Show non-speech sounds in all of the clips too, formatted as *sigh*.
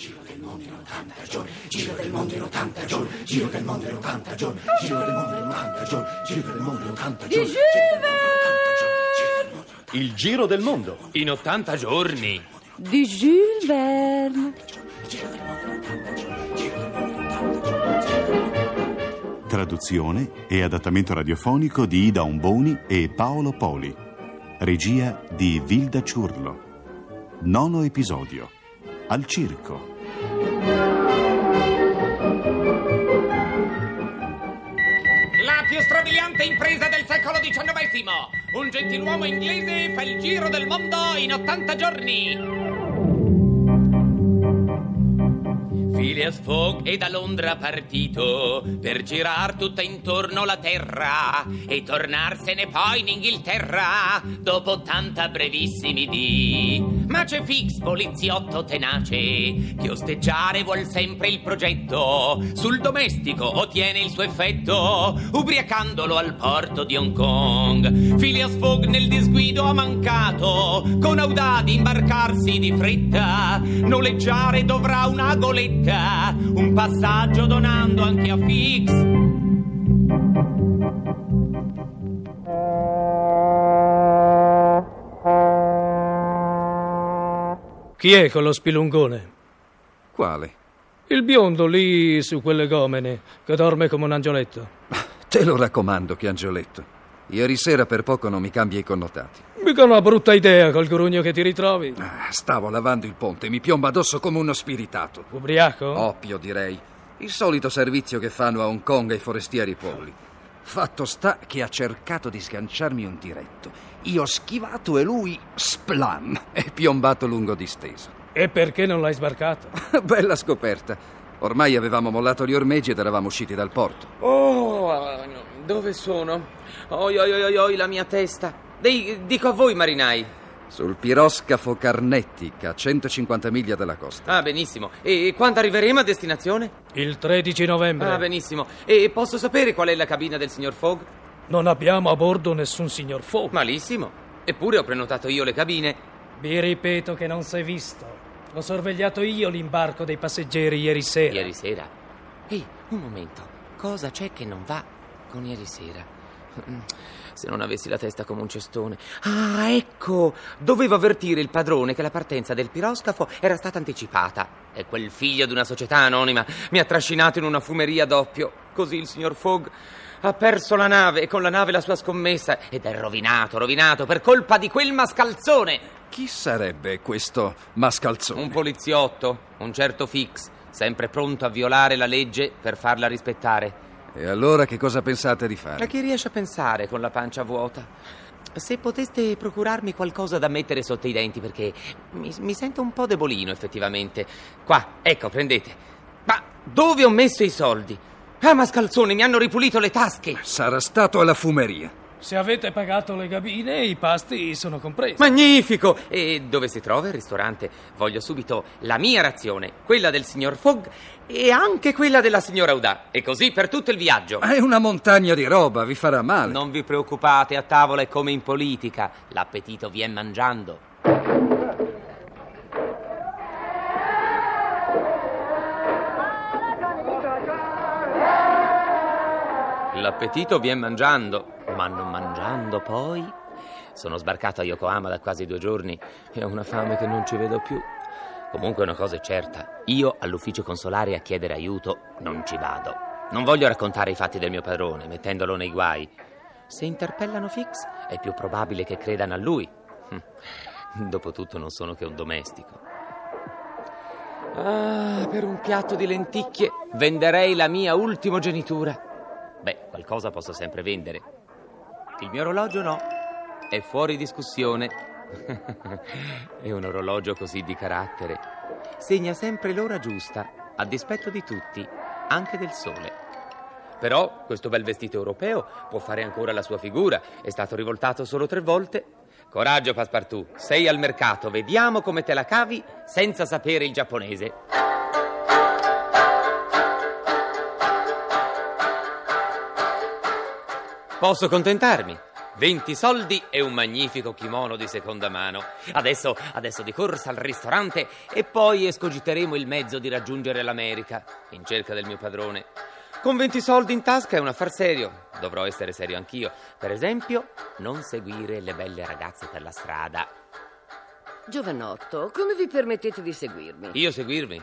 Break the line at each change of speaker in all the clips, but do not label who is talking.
Giro del mondo in 80 giorni, giro del mondo in 80 giorni, giro del mondo in 80 giorni, giro del mondo in 80 giorni, giro del mondo in 80 giorni.
Il giro del mondo.
In 80 giorni.
Di Jules.
Traduzione e adattamento radiofonico di Ida Omboni e Paolo Poli. Regia di Vilda Ciurlo. Nono episodio. Al circo.
La più strabiliante impresa del secolo XIX. Un gentiluomo inglese fa il giro del mondo in 80 giorni. Fogg è da Londra partito per girar tutta intorno la terra e tornarsene poi in Inghilterra dopo 80 brevissimi dì. Ma c'è Fix, poliziotto tenace, che osteggiare vuol sempre il progetto. Sul domestico ottiene il suo effetto, ubriacandolo al porto di Hong Kong. Phileas Fogg nel disguido ha mancato, con Audà di imbarcarsi di fretta, noleggiare dovrà una goletta un passaggio donando anche a Fix.
Chi è quello spilungone?
Quale?
Il biondo lì su quelle gomene, che dorme come un angioletto.
Te lo raccomando, Chiangioletto. Ieri sera per poco non mi cambia i connotati.
Mica una brutta idea col grugno che ti ritrovi.
Ah, Stavo lavando il ponte e mi piomba addosso come uno spiritato.
Ubriaco?
Oppio, direi. Il solito servizio che fanno a Hong Kong ai forestieri polli. Fatto sta che ha cercato di sganciarmi un diretto. Io ho schivato e lui, splam, *laughs* è piombato lungo disteso.
E perché non l'hai sbarcato? *laughs*
Bella scoperta. Ormai avevamo mollato gli ormeggi ed eravamo usciti dal porto.
Oh, dove sono? Oi, oi, oi, oi, la mia testa. Dei, dico a voi, marinai.
Sul piroscafo Carnettica, a 150 miglia dalla costa.
Ah, benissimo. E quando arriveremo a destinazione?
Il 13 novembre.
Ah, benissimo. E posso sapere qual è la cabina del signor Fogg?
Non abbiamo a bordo nessun signor Fogg.
Malissimo. Eppure ho prenotato io le cabine.
Vi ripeto che non sei visto. L'ho sorvegliato io l'imbarco dei passeggeri ieri sera.
Ieri sera? Ehi, un momento. Cosa c'è che non va con ieri sera? Se non avessi la testa come un cestone. Ah, ecco! Dovevo avvertire il padrone che la partenza del piroscafo era stata anticipata. E quel figlio di una società anonima mi ha trascinato in una fumeria doppio. Così il signor Fogg ha perso la nave e con la nave la sua scommessa ed è rovinato, rovinato per colpa di quel mascalzone.
Chi sarebbe questo mascalzone?
Un poliziotto, un certo Fix, sempre pronto a violare la legge per farla rispettare.
E allora che cosa pensate di fare?
A chi riesce a pensare con la pancia vuota? Se poteste procurarmi qualcosa da mettere sotto i denti, perché mi, mi sento un po' debolino, effettivamente. Qua, ecco, prendete. Ma dove ho messo i soldi? Ah, mascalzone, mi hanno ripulito le tasche.
Sarà stato alla fumeria.
Se avete pagato le cabine, i pasti sono compresi.
Magnifico! E dove si trova il ristorante? Voglio subito la mia razione, quella del signor Fogg e anche quella della signora Udà. E così per tutto il viaggio.
È una montagna di roba, vi farà male.
Non vi preoccupate, a tavola è come in politica. L'appetito vien mangiando. L'appetito vien mangiando, ma non mangiando poi. Sono sbarcato a Yokohama da quasi due giorni e ho una fame che non ci vedo più. Comunque una cosa è certa, io all'ufficio consolare a chiedere aiuto non ci vado. Non voglio raccontare i fatti del mio padrone, mettendolo nei guai. Se interpellano Fix, è più probabile che credano a lui. Hm. Dopotutto non sono che un domestico. Ah, per un piatto di lenticchie venderei la mia ultimogenitura. Beh, qualcosa posso sempre vendere. Il mio orologio no, è fuori discussione. *laughs* è un orologio così di carattere. Segna sempre l'ora giusta, a dispetto di tutti, anche del sole. Però questo bel vestito europeo può fare ancora la sua figura. È stato rivoltato solo tre volte. Coraggio, Passepartout, sei al mercato, vediamo come te la cavi senza sapere il giapponese. Posso contentarmi? 20 soldi e un magnifico kimono di seconda mano. Adesso, adesso di corsa al ristorante e poi escogiteremo il mezzo di raggiungere l'America in cerca del mio padrone. Con 20 soldi in tasca è un affar serio. Dovrò essere serio anch'io. Per esempio, non seguire le belle ragazze per la strada.
Giovanotto, come vi permettete di seguirmi?
Io seguirvi?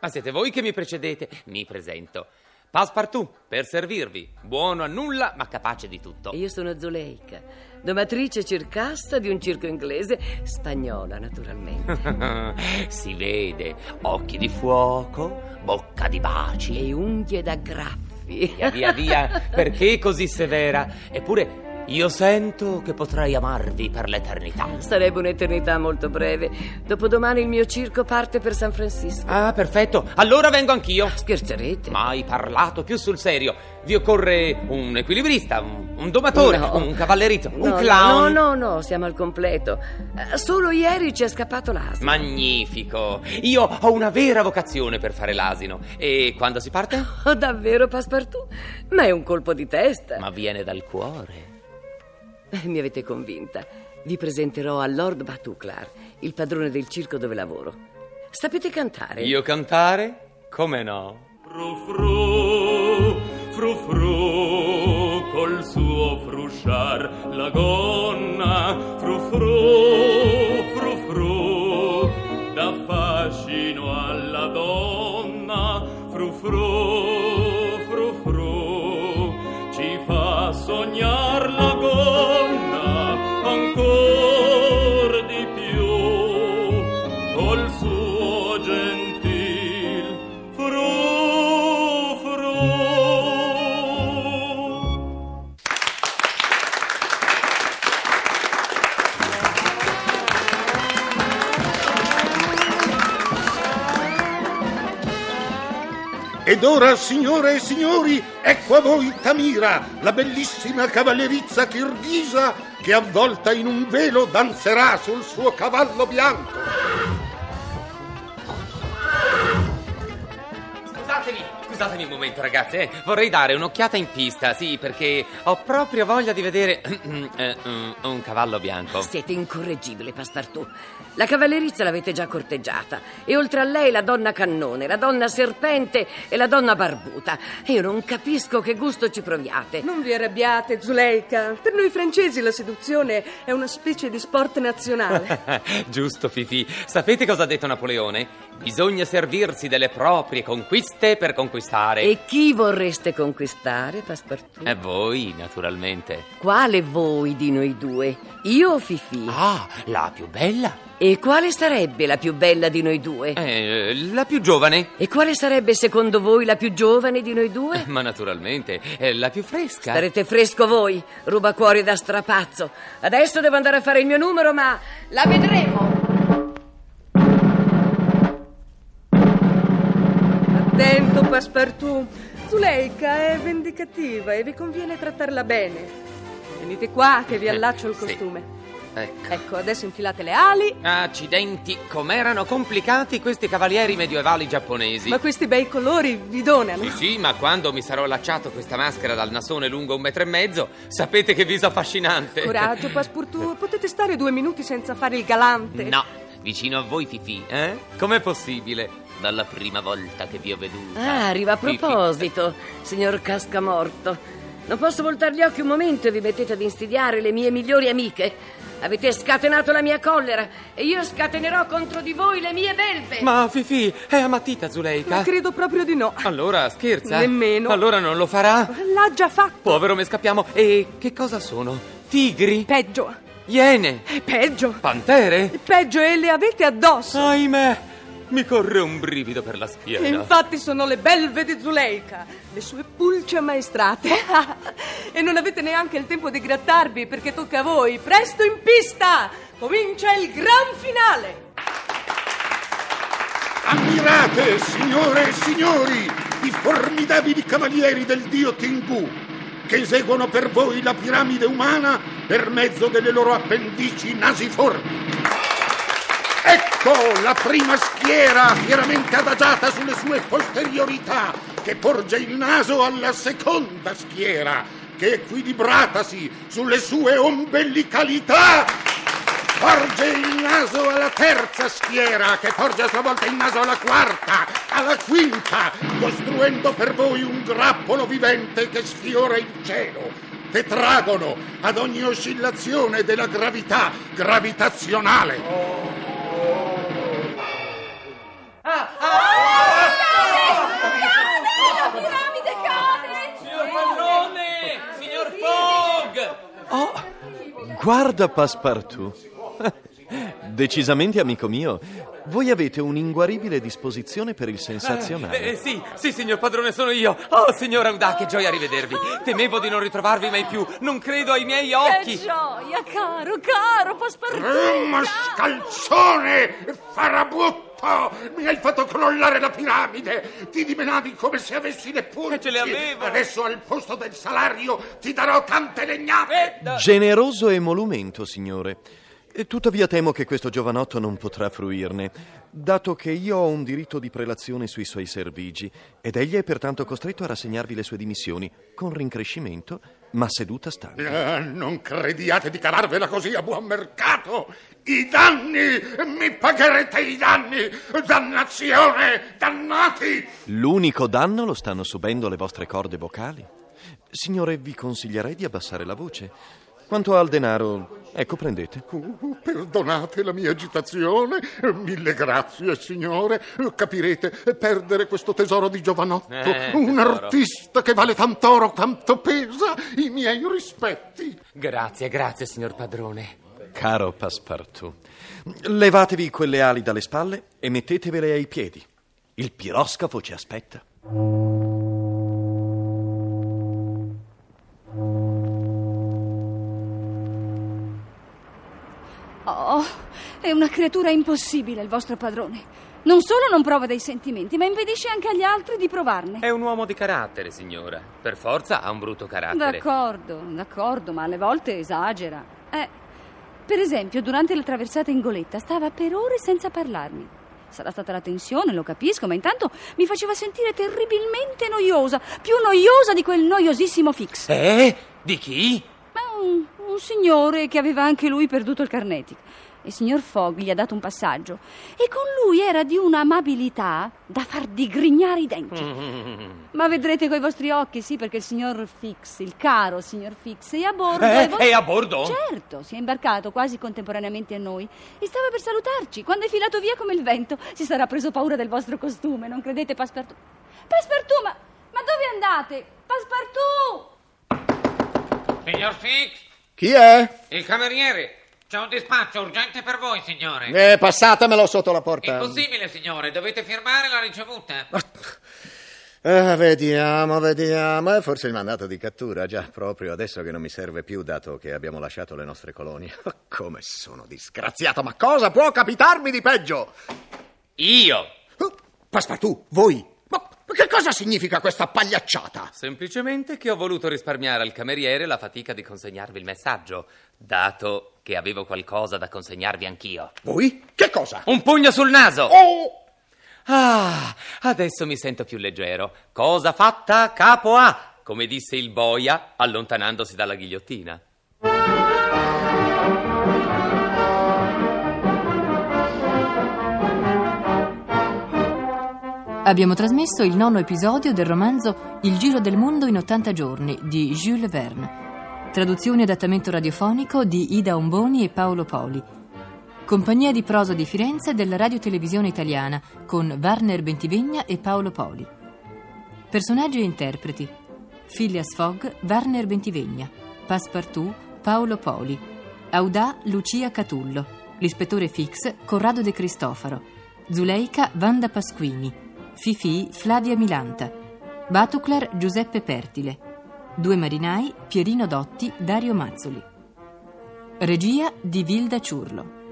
Ma siete voi che mi precedete? Mi presento. Passepartout, per servirvi. Buono a nulla, ma capace di tutto.
Io sono Zuleika, domatrice circasta di un circo inglese, spagnola naturalmente. *laughs*
si vede, occhi di fuoco, bocca di baci.
E unghie da graffi.
Via, via, via, *laughs* perché così severa? Eppure io sento che potrei amarvi per l'eternità.
Sarebbe un'eternità molto breve. Dopodomani il mio circo parte per San Francisco.
Ah, perfetto. Allora vengo anch'io.
Scherzerete?
Mai parlato più sul serio. Vi occorre un equilibrista, un, un domatore,
No.
un cavallerito, un
No,
clown.
No, no, no, siamo al completo. Eh, Solo ieri ci è scappato l'asino.
Magnifico. Io ho una vera vocazione per fare l'asino. E quando si parte?
Oh, *laughs* davvero, Passepartout? Ma è un colpo di testa.
Ma viene dal cuore.
Eh, Mi avete convinta. Vi presenterò a Lord Batuclar, il padrone del circo dove lavoro. Sapete cantare?
Io cantare? Come no?
Frufru, frufru, col suo frusciar la gonna, frufru, frufru, dà fascino alla donna, frufru,
Ed ora, signore e signori, ecco a voi Tamira, la bellissima cavallerizza kirghisa che avvolta in un velo danzerà sul suo cavallo bianco.
Scusatemi, scusatemi un momento ragazze, eh. vorrei dare un'occhiata in pista, sì, perché ho proprio voglia di vedere *clears throat* eh, un, un cavallo bianco.
Siete incorreggibile, Passepartout. La cavallerizza l'avete già corteggiata. E oltre a lei la donna cannone, la donna serpente e la donna barbuta. Io non capisco che gusto ci proviate.
Non vi arrabbiate, Zuleika. Per noi francesi la seduzione è una specie di sport nazionale. *laughs*
Giusto, Fifi. Sapete cosa ha detto Napoleone? Bisogna servirsi delle proprie conquiste per conquistare.
E chi vorreste conquistare, Passepartout?
E voi, naturalmente.
Quale voi di noi due? Io o Fifi?
Ah, la più bella?
E quale sarebbe la più bella di noi due?
Eh, la più giovane?
E quale sarebbe secondo voi la più giovane di noi due?
Ma naturalmente, è la più fresca.
Starete fresco voi, rubacuori da strapazzo. Adesso devo andare a fare il mio numero, ma la vedremo.
Attento, Passepartout. Zuleika è vendicativa e vi conviene trattarla bene. Venite qua che vi allaccio il
Sì.
costume.
Ecco.
Ecco, adesso infilate le ali.
Accidenti, com'erano complicati questi cavalieri medievali giapponesi.
Ma questi bei colori vi donano.
Sì, sì, ma quando mi sarò allacciato questa maschera dal nasone lungo un metro e mezzo, sapete che viso affascinante.
Coraggio, Passepartout. Potete stare due minuti senza fare il galante.
No, vicino a voi, Fifi, eh? Com'è possibile? Dalla prima volta che vi ho veduta.
Ah, arriva a proposito, signor Cascamorto. Non posso voltare gli occhi un momento e vi mettete ad insidiare le mie migliori amiche. Avete scatenato la mia collera e io scatenerò contro di voi le mie belve.
Ma Fifi, è ammatita Zuleika?
Ma credo proprio di no.
Allora scherza?
Nemmeno.
Allora non lo farà?
L'ha già fatto.
Povero me scappiamo. E che cosa sono? Tigri?
Peggio.
Iene?
Peggio.
Pantere?
Peggio e le avete addosso.
Ahimè, mi corre un brivido per la
E
schiena.
infatti sono le belve di Zuleika, le sue pulce ammaestrate. *laughs* e non avete neanche il tempo di grattarvi perché tocca a voi. Presto in pista! Comincia il gran finale!
Ammirate, signore e signori, i formidabili cavalieri del dio Tingu, che eseguono per voi la piramide umana per mezzo delle loro appendici nasiformi. Ecco la prima schiera fieramente adagiata sulle sue posteriorità, che porge il naso alla seconda schiera, che equilibratasi sulle sue ombelicalità porge il naso alla terza schiera, che porge a sua volta il naso alla quarta, alla quinta, costruendo per voi un grappolo vivente che sfiora il cielo tetragono ad ogni oscillazione della gravità gravitazionale.
Ah, ah,
piramide cade!
Signor padrone! Signor Fogg!
Oh, guarda Passepartout. *laughs* Decisamente, amico mio, voi avete un'inguaribile disposizione per il sensazionale.
Eh, eh, sì, sì, signor padrone, sono io. Oh, signor Audà, che gioia rivedervi. Temevo di non ritrovarvi mai più. Non credo ai miei occhi.
Che gioia, caro, caro, Passepartout!
Eh, mascalzone! Farabutto! Mi hai fatto crollare la piramide! Ti dimenavi come se avessi le punte!
Ce le avevo!
Adesso al posto del salario ti darò tante legnate!
Eh,
Generoso emolumento, signore. Tuttavia temo che questo giovanotto non potrà fruirne, dato che io ho un diritto di prelazione sui suoi servigi ed egli è pertanto costretto a rassegnarvi le sue dimissioni, con rincrescimento, ma seduta stanca.
Eh, non crediate di cavarvela così a buon mercato! I danni! Mi pagherete i danni! Dannazione! Dannati!
L'unico danno lo stanno subendo le vostre corde vocali. Signore, vi consiglierei di abbassare la voce. Quanto al denaro, ecco, prendete.
Uh, perdonate la mia agitazione. Mille grazie, signore. Capirete, perdere questo tesoro di giovanotto,
Eh,
un
tesoro.
artista che vale tant'oro quanto pesa, i miei rispetti.
Grazie, grazie, signor padrone.
Caro Passepartout, levatevi quelle ali dalle spalle e mettetevele ai piedi. Il piroscafo ci aspetta.
Creatura impossibile il vostro padrone. Non solo non prova dei sentimenti, ma impedisce anche agli altri di provarne.
È un uomo di carattere, signora. Per forza ha un brutto carattere.
D'accordo, d'accordo, ma alle volte esagera. Eh, per esempio, durante la traversata in goletta stava per ore senza parlarmi. Sarà stata la tensione, lo capisco, ma intanto mi faceva sentire terribilmente noiosa, più noiosa di quel noiosissimo fix.
Eh? Di chi?
Ma un, un signore che aveva anche lui perduto il carnetic. Il signor Fogg gli ha dato un passaggio e con lui era di un'amabilità da far digrignare i denti. *laughs* Ma vedrete coi vostri occhi, sì, perché il signor Fix, il caro signor Fix, è a bordo.
Eh,
e vo-
è a bordo?
Certo, si è imbarcato quasi contemporaneamente a noi e stava per salutarci. Quando è filato via come il vento, si sarà preso paura del vostro costume, non credete, Passepartout? Passepartout, ma, ma dove andate? Passepartout!
Signor Fix,
Chi è?
il cameriere. C'è un dispaccio urgente per voi, signore.
Eh, passatemelo sotto la porta.
Impossibile, signore. Dovete firmare la ricevuta.
Eh, vediamo, vediamo. Eh, forse il mandato di cattura, già, proprio adesso che non mi serve più, dato che abbiamo lasciato le nostre colonie. *laughs* Come sono disgraziato, ma cosa può capitarmi di peggio?
Io.
Oh, Passepartout, voi. Che cosa significa questa pagliacciata?
Semplicemente che ho voluto risparmiare al cameriere la fatica di consegnarvi il messaggio, dato che avevo qualcosa da consegnarvi anch'io.
Voi? Che cosa?
Un pugno sul naso!
Oh!
Ah, adesso mi sento più leggero. Cosa fatta, capo A, come disse il boia allontanandosi dalla ghigliottina.
Abbiamo trasmesso il nono episodio del romanzo Il giro del mondo in 80 giorni di Jules Verne. Traduzione e adattamento radiofonico di Ida Omboni e Paolo Poli. Compagnia di prosa di Firenze della Radio Televisione Italiana con Warner Bentivegna e Paolo Poli. Personaggi e interpreti: Phileas Fogg, Warner Bentivegna, Passepartout, Paolo Poli, Audà, Lucia Catullo, l'ispettore Fix, Corrado De Cristofaro, Zuleika, Wanda Pasquini, Fifi, Flavia Milanta, Batucler, Giuseppe Pertile, Due marinai, Pierino Dotti, Dario Mazzoli. Regia di Vilda Ciurlo.